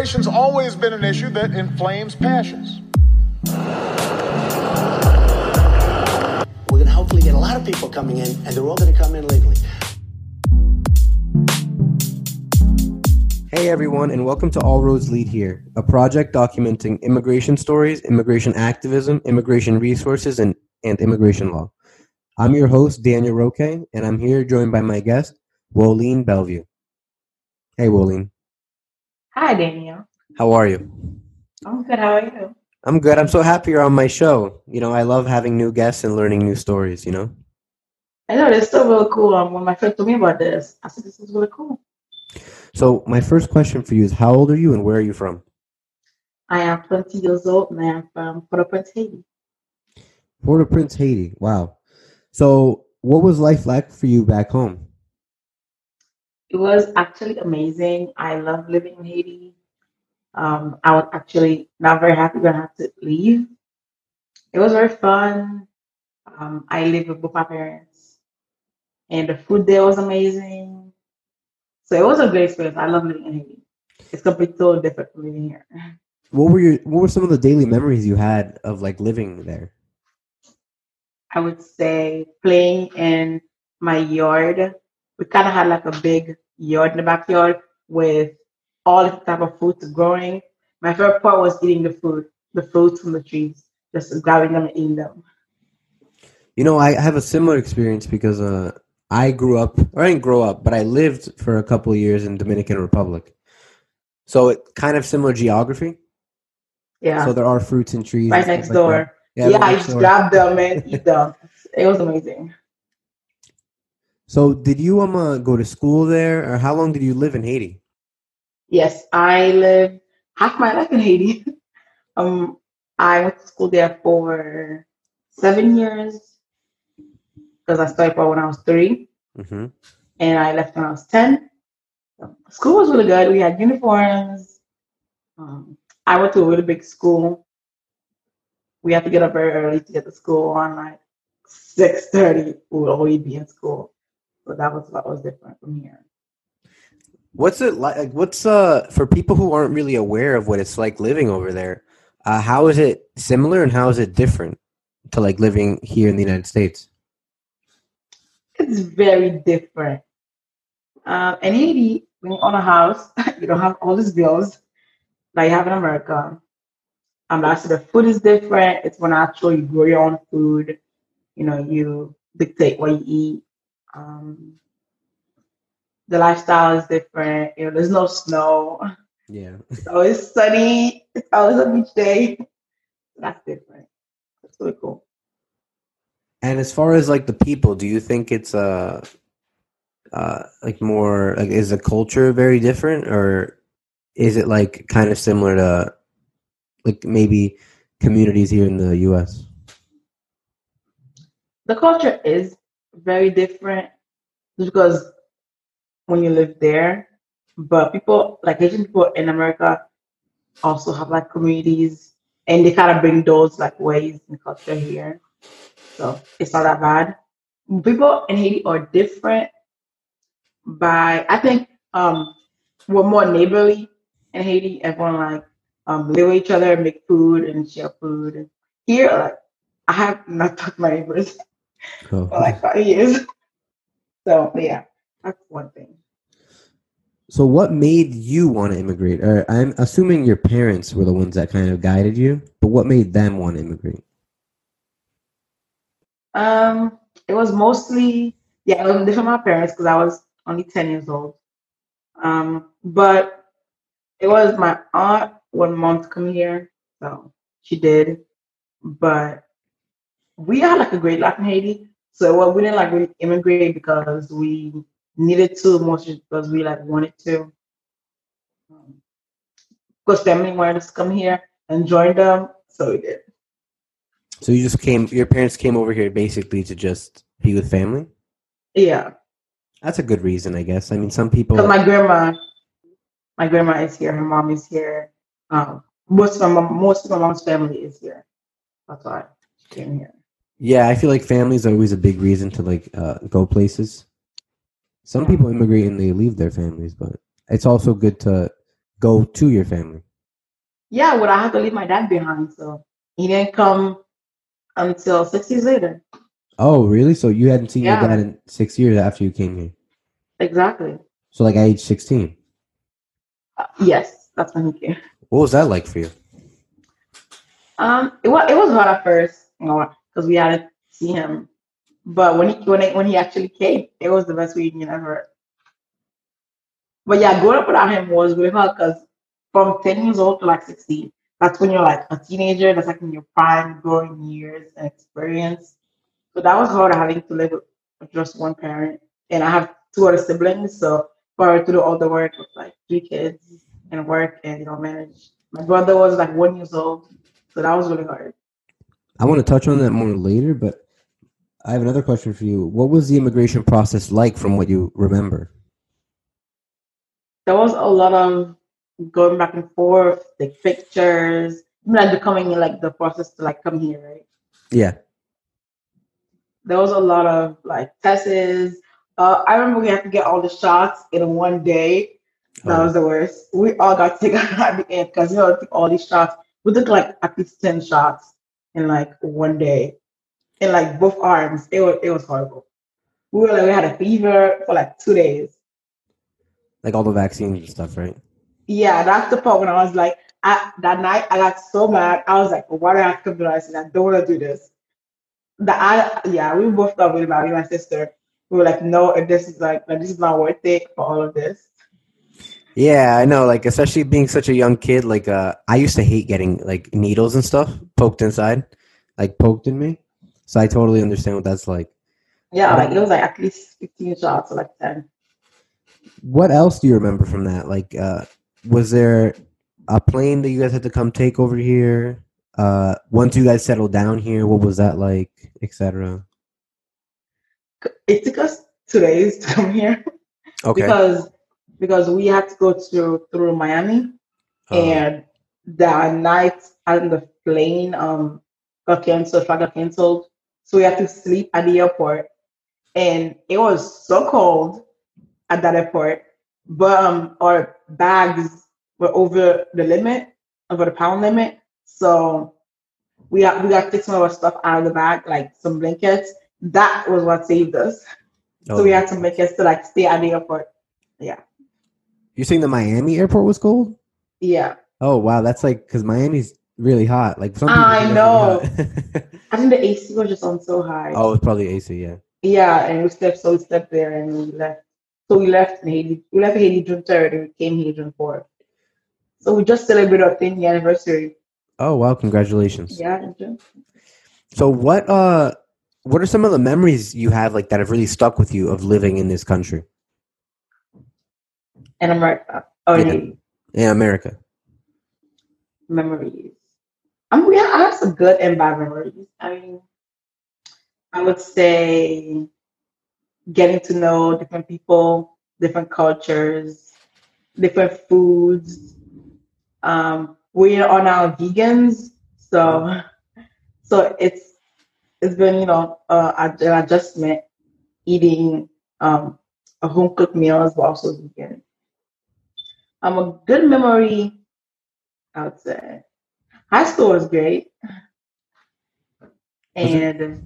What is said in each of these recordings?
Immigration's always been an issue that inflames passions. We're going to hopefully get a lot of people coming in, and they're all going to come in legally. Hey everyone, and welcome to All Roads Lead Here, a project documenting immigration stories, immigration activism, immigration resources, and, and immigration law. I'm your host, Daniel Roque, and I'm here joined by my guest, Woleen Bellevue. Hey, Woleen. Hi, Daniel. How are you? I'm good. How are you? I'm good. I'm so happy you're on my show. You know, I love having new guests and learning new stories, you know? I know it's still really cool. Um, when my friend told me about this, I said, this is really cool. So, my first question for you is how old are you and where are you from? I am 20 years old and I am from Port-au-Prince, Haiti. Port-au-Prince, Haiti. Wow. So, what was life like for you back home? It was actually amazing. I love living in Haiti. Um, I was actually not very happy when I had to leave. It was very fun. Um, I live with both my parents, and the food there was amazing. So it was a great experience. I love living in Haiti. It's completely totally different from living here. What were your what were some of the daily memories you had of like living there? I would say playing in my yard. We kind of had like a big yard in the backyard with all the type of fruits growing. My favorite part was eating the food, the fruits from the trees, just grabbing them and eating them. You know, I have a similar experience because uh, I grew up, or I didn't grow up, but I lived for a couple of years in Dominican Republic. So it kind of similar geography. Yeah. So there are fruits and trees. right next like door. that. Yeah, right I just grabbed them and eat them. It was amazing. So did you um uh, go to school there, or how long did you live in Haiti? Yes, I lived half my life in Haiti. um, I went to school there for seven years because I started when I was three. hmm and I left when I was 10. So, school was really good. We had uniforms. Um, I went to a really big school. We had to get up very early to get to school on like 6.30. We would always be in school. So that was what was different from here. What's it like? like, What's uh for people who aren't really aware of what it's like living over there? Uh, how is it similar and how is it different to like living here in the United States? It's very different. Um, in Haiti, when you own a house, you don't have all these bills that you have in America. Um, last the food is different. It's more natural. You grow your own food. You know, you dictate what you eat. Um, the lifestyle is different. You know, there's no snow. Yeah. So it's always sunny. It's always a beach day. That's different. That's really cool. And as far as like the people, do you think it's uh uh like more like is the culture very different or is it like kind of similar to like maybe communities here in the US? the culture is very different just because when you live there, but people like Asian people in America also have like communities and they kind of bring those like ways and culture here. So it's not that bad. People in Haiti are different by I think um we're more neighborly in Haiti. Everyone like um live with each other, make food and share food. Here like I have not talked to my neighbors Oh. for like five years. So yeah, that's one thing. So what made you want to immigrate? Or I'm assuming your parents were the ones that kind of guided you, but what made them want to immigrate? Um, it was mostly yeah, it was different from my parents because I was only ten years old. Um, but it was my aunt one mom to come here, so she did. But we had like a great life in Haiti, so well, we didn't like really immigrate because we needed to, mostly because we like wanted to. Um, because family wanted us to come here and join them, so we did. So you just came your parents came over here basically to just be with family? Yeah, That's a good reason, I guess. I mean some people my grandma, my grandma is here, her mom is here. Um, most of my most of my mom's family is here. That's why she came here. Yeah, I feel like families are always a big reason to like uh, go places. Some people immigrate and they leave their families, but it's also good to go to your family? Yeah, well, I had to leave my dad behind, so he didn't come until six years later. Oh, really? So you hadn't seen Yeah. your dad in six years after you came here? Exactly. So like at age sixteen. Uh, yes, that's when he came. What was that like for you? Um, it was it was hard at first, you know, because we hadn't seen him. But when he when it, when he actually came, it was the best reunion ever. But yeah, growing up without him was really hard because from ten years old to like sixteen, that's when you're like a teenager. That's like in your prime growing years and experience. So that was hard having to live with just one parent, and I have two other siblings. So for her to do all the work with like three kids and work and you know manage. My brother was like one years old, so that was really hard. I want to touch on that more later, but I have another question for you. What was the immigration process like from what you remember? There was a lot of going back and forth, take pictures, like becoming like the process to like come here, right? Yeah. There was a lot of like tests. Uh, I remember we had to get all the shots in one day. That Oh. was the worst. We all got taken at the end because you know all these shots. We took like at least ten shots in like one day, in like both arms. It was it was horrible. We were like we had a fever for like two days. Like all the vaccines and stuff, right? Yeah, that's the part when I was like, I, that night I got so mad. I was like, why do I have to come to life? I don't want to do this. The I yeah, we both got really mad. Me and my sister, we were like, no, if this is like, like, this is not worth it for all of this. Yeah, I know. Like, especially being such a young kid, like, uh, I used to hate getting like needles and stuff poked inside, like poked in me. So I totally understand what that's like. Yeah, like it was like at least fifteen shots or like ten. What else do you remember from that? Like, uh, was there a plane that you guys had to come take over here? Uh, once you guys settled down here, what was that like, etc. It took us two days to come here Okay. because because we had to go to through Miami Uh, and that night on the plane um got canceled, flight got canceled. So we had to sleep at the airport. And it was so cold at that airport. But um our bags were over the limit, over the pound limit. So we got we got to take some of our stuff out of the bag, like some blankets. That was what saved us. So we oh. had some blankets to like stay at the airport. Yeah. You're saying the Miami airport was cold? Yeah. Oh wow, that's like because Miami's really hot. Like some I know. I think the AC was just on so high. oh, it's probably AC. Yeah. Yeah, and we slept so we slept there and we left. So we left in Haiti. We left Haiti June third and we came here June fourth. So we just celebrated our 10th anniversary. Oh wow, congratulations. Yeah. So what uh what are some of the memories you have like that have really stuck with you of living in this country? In America. Oh, in Yeah. In America. Memories. We have, I have some good and bad memories. I mean, I would say getting to know different people, different cultures, different foods. Um, we are now vegans, so so it's it's been you know uh, an adjustment eating um, a home cooked meal meals but also vegan. Um, a good memory, I would say, high school was great, Was and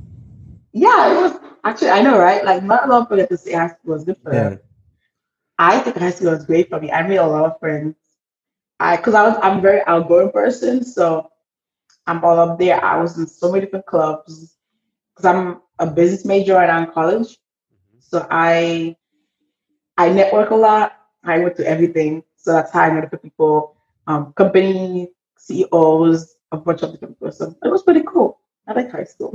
yeah, it was actually I know right. Like not a lot of people to say high school was good for them. Yeah. I think high school was great for me. I made a lot of friends. I because I was I'm a very outgoing person, so I'm all up there. I was in so many different clubs because I'm a business major right now in college. So I I network a lot. I went to everything. So that's how I met different people, um, company CEOs, a bunch of different people. So it was pretty cool. I like high school.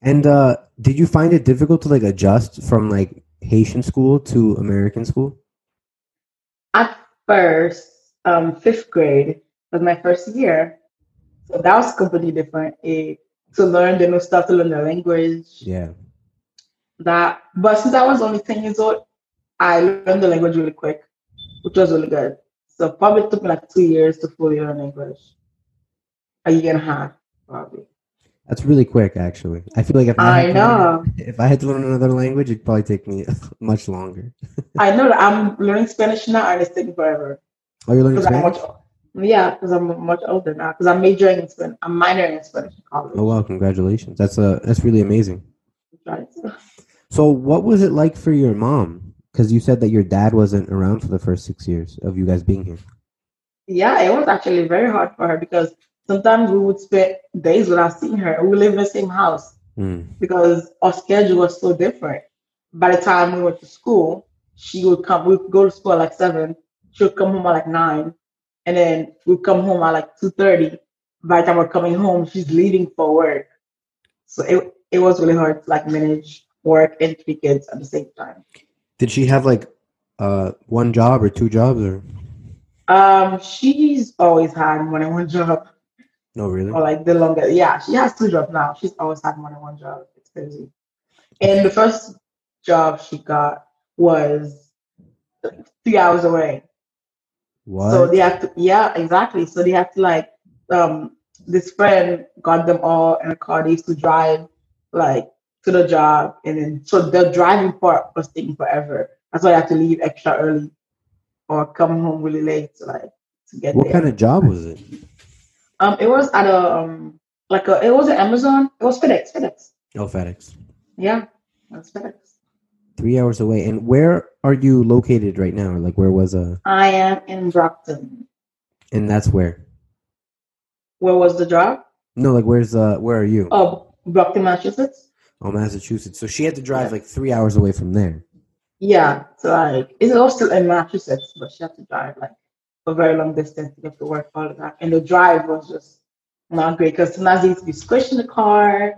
And uh did you find it difficult to like adjust from like Haitian school to American school? At first, um, fifth grade was my first year. So that was completely different. It, to learn the new stuff, to learn the language. Yeah. That, but since I was only 10 years old, I learned the language really quick, which was really good. So probably took me like two years to fully learn English. A year and a half, probably. That's really quick actually. I feel like if I, I had to know. learn, if I had to learn another language, it'd probably take me much longer. I know that I'm learning Spanish now and it's taking forever. Oh, you're learning Spanish? much, yeah, because I'm much older now. Because I'm majoring in Spanish. I'm minoring in Spanish in college. Oh wow, congratulations. That's uh that's really amazing. Right. So what was it like for your mom? Because you said that your dad wasn't around for the first six years of you guys being here. yeah, it was actually very hard for her because sometimes we would spend days without seeing her. We live in the same house Hmm. because our schedule was so different. By the time we went to school, she would come. We would go to school at like seven. She would come home at like nine, and then we'd come home at like two thirty. By the time we're coming home, she's leaving for work. So it it was really hard to like manage work and three kids at the same time. Did she have like uh one job or two jobs or Um, she's always had more than one job. no really? or like the longer. Yeah, she has two jobs now. She's always had more than one job. It's crazy. And the first job she got was three hours away. What? So they have to, yeah, exactly. So they have to like, um, this friend got them all in a car. They used to drive like to the job, and then so the driving part was taking forever. That's why I have to leave extra early or come home really late to like to get what there. kind of job was it? Um, it was at a um like a it wasn't Amazon. It was FedEx. FedEx. Oh, FedEx. Yeah, that's FedEx. Three hours away. And where are you located right now? Like where was uh I am in Brockton. and that's where? Where was the job? No, like where's uh where are you? Oh, Brockton, Massachusetts. Oh, Massachusetts. So she had to drive like three hours away from there. Yeah, so like it's also in Massachusetts, but she had to drive like a very long distance to get to work, all of that. And the drive was just not great because sometimes they used to be squished in the car,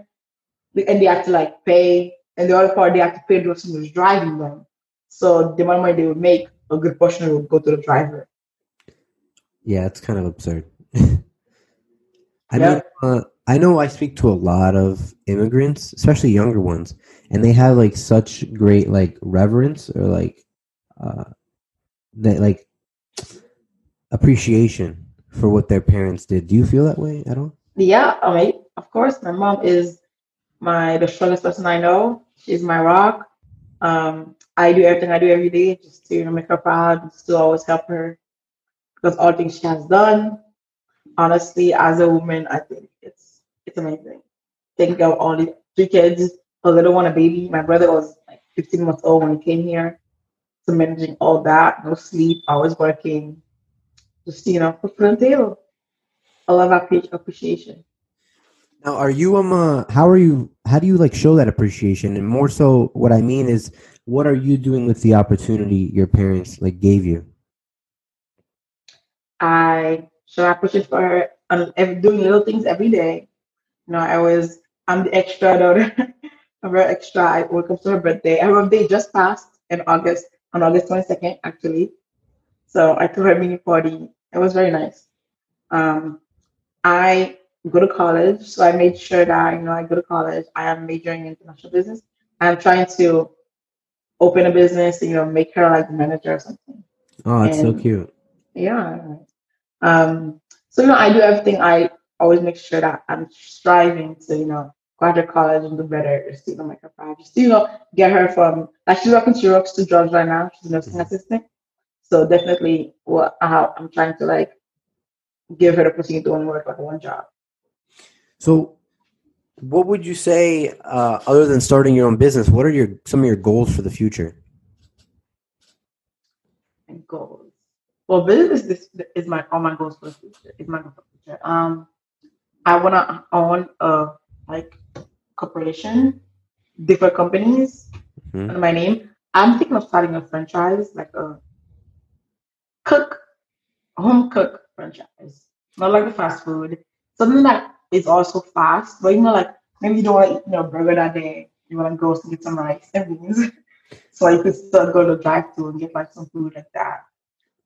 and they have to like pay, and the other part they have to pay the person who's driving them. So the amount of money they would make, a good portion of it would go to the driver. Yeah, it's kind of absurd. I Yeah. mean, uh, I know I speak to a lot of immigrants, especially younger ones, and they have like such great like reverence or like uh, that like appreciation for what their parents did. Do you feel that way at all? Yeah, I mean, of course, my mom is my the strongest person I know. She's my rock. Um, I do everything I do every day just to you know, make her proud, just to always help her because all things she has done. Honestly, as a woman, I think it's it's amazing. Care of all the three kids, a little one, a baby. My brother was like 15 months old when he came here. So managing all that, no sleep, always working, just you know, put on the table. A lot of appre- appreciation. Now, are you um? Uh, how are you? How do you like show that appreciation? And more so, what I mean is, what are you doing with the opportunity your parents like gave you? I show appreciation for her and ev- doing little things every day. You know, I was I'm the extra daughter. I'm very extra. I woke up to her birthday. Her birthday just passed in August, on August 22nd, actually. So I threw her a mini party. It was very nice. Um, I go to college, so I made sure that you know I go to college. I am majoring in international business. I'm trying to open a business, you know, make her like the manager or something. Oh, that's so cute. Yeah. Um, so you know, I do everything. I always make sure that I'm striving to, you know, go college and do better, just to, you know, make her proud. Just to, you know, get her from like she's working she works two jobs right now. She's a nursing Mhm. assistant. So definitely what how I'm trying to like give her the opportunity to only work like one job. So, what would you say, uh, other than starting your own business? What are your some of your goals for the future? and goals. Well, business is, is my all my goals for the future. Is my goal for the future. Um, I wanna own a like corporation, different companies Mhm. under my name. I'm thinking of starting a franchise, like a cook, home cook franchise, not like the fast food. Something that is also fast, but you know, like maybe you don't want to eat you know burger that day. You want to go to get some rice and beans. So you could still go to drive through and get like some food like that.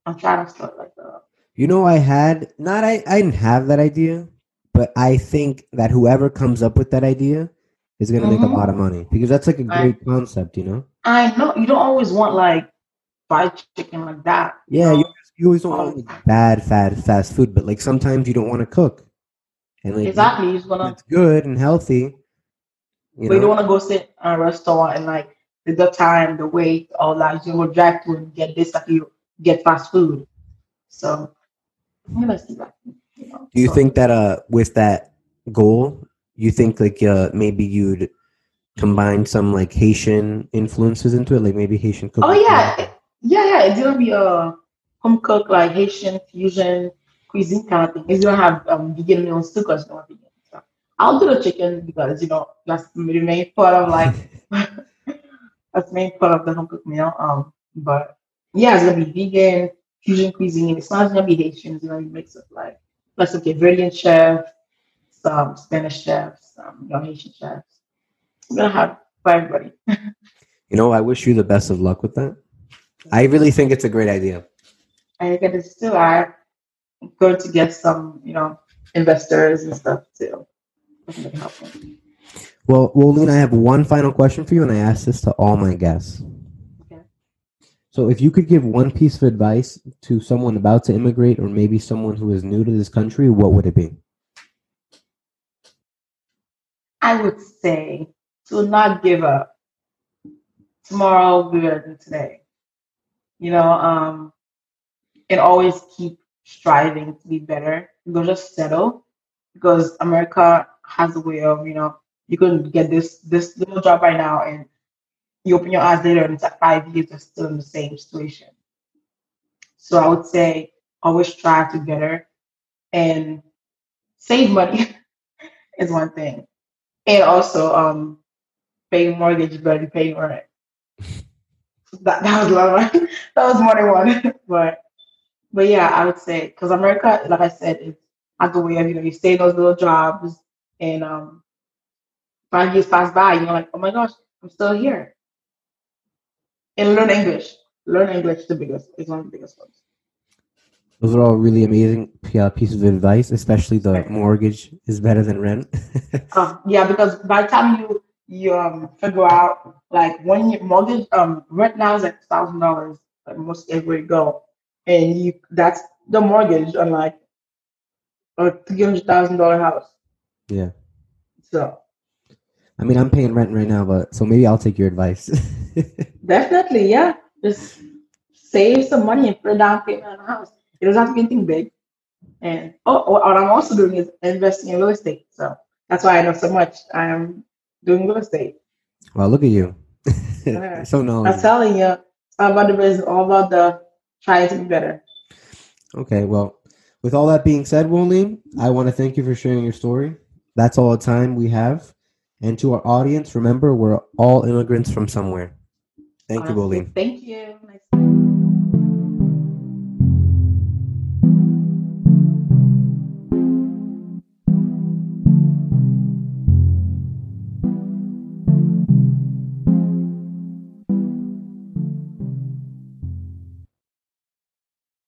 I'm trying to start like that. You know, I had not I, I didn't have that idea, but I think that whoever comes up with that idea is going to make Mhm. a lot of money because that's like a great concept, you know. I know you don't always want like fried chicken like that. Yeah, you, you always don't want like, bad, fat, fast food, but like sometimes you don't want to cook, and like exactly. You just wanna, it's good and healthy. You but you don't want to go sit in a restaurant and like the time, the wait, all that. You go drive through and get this like you get fast food. So I'm gonna see that. Do you think that uh with that goal, you think like uh maybe you'd combine some like Haitian influences into it, like maybe Haitian cooking? Oh yeah, yeah, yeah. It's gonna be a home cook like Haitian fusion cuisine kind of thing. It's gonna have um, vegan meals too, cause no vegan. So I'll do the chicken because you know that's the main part of like that's the main part of the home cooked meal. Um, but yeah, it's gonna be vegan fusion cuisine. It's not gonna be Haitian. It's gonna be mixed with like like some Cambodian chef, some Spanish chefs, some Haitian chefs. I'm gonna have for everybody. You know, I wish you the best of luck with that. I really think it's a great idea. I get it still I'm going to get some, you know, investors and stuff too. Them. Well, Wolene, I have one final question for you, and I ask this to all my guests. So, if you could give one piece of advice to someone about to immigrate, or maybe someone who is new to this country, what would it be? I would say to not give up. Tomorrow will be better than today. You know, um, and always keep striving to be better. Don't just settle because America has a way of, you know, you can get this this little job right now and you open your eyes later and it's like five years you're still in the same situation. So I would say always strive to better and save money is one thing. And also um paying mortgage than paying rent. That that was a lot of that was more than one. but but yeah, I would say because America, like I said, is has a way of you know you stay in those little jobs and um five years pass by, you're like, oh my gosh, I'm still here. And learn English. Learn English is the biggest is one of the biggest ones. Those are all really amazing pieces of advice, especially the mortgage is better than rent. Uh, yeah, because by the time you you um figure out like when your mortgage um rent now is like thousand dollars like most everywhere you go, and you that's the mortgage on like a three hundred thousand dollar house. yeah. So I mean, I'm paying rent right now, but so maybe I'll take your advice. definitely, yeah, just save some money and put a down payment on a house. It doesn't have to be anything big. And oh, oh, what I'm also doing is investing in real estate. So that's why I know so much. I am doing real estate. well, look at you. Yeah. so I'm telling you, it's all about the business, all about the trying to be better. Okay, well, with all that being said, Wolene, I want to thank you for sharing your story. That's all the time we have. And to our audience, remember, we're all immigrants from somewhere. Thank you, Bolin. Thank you. Nice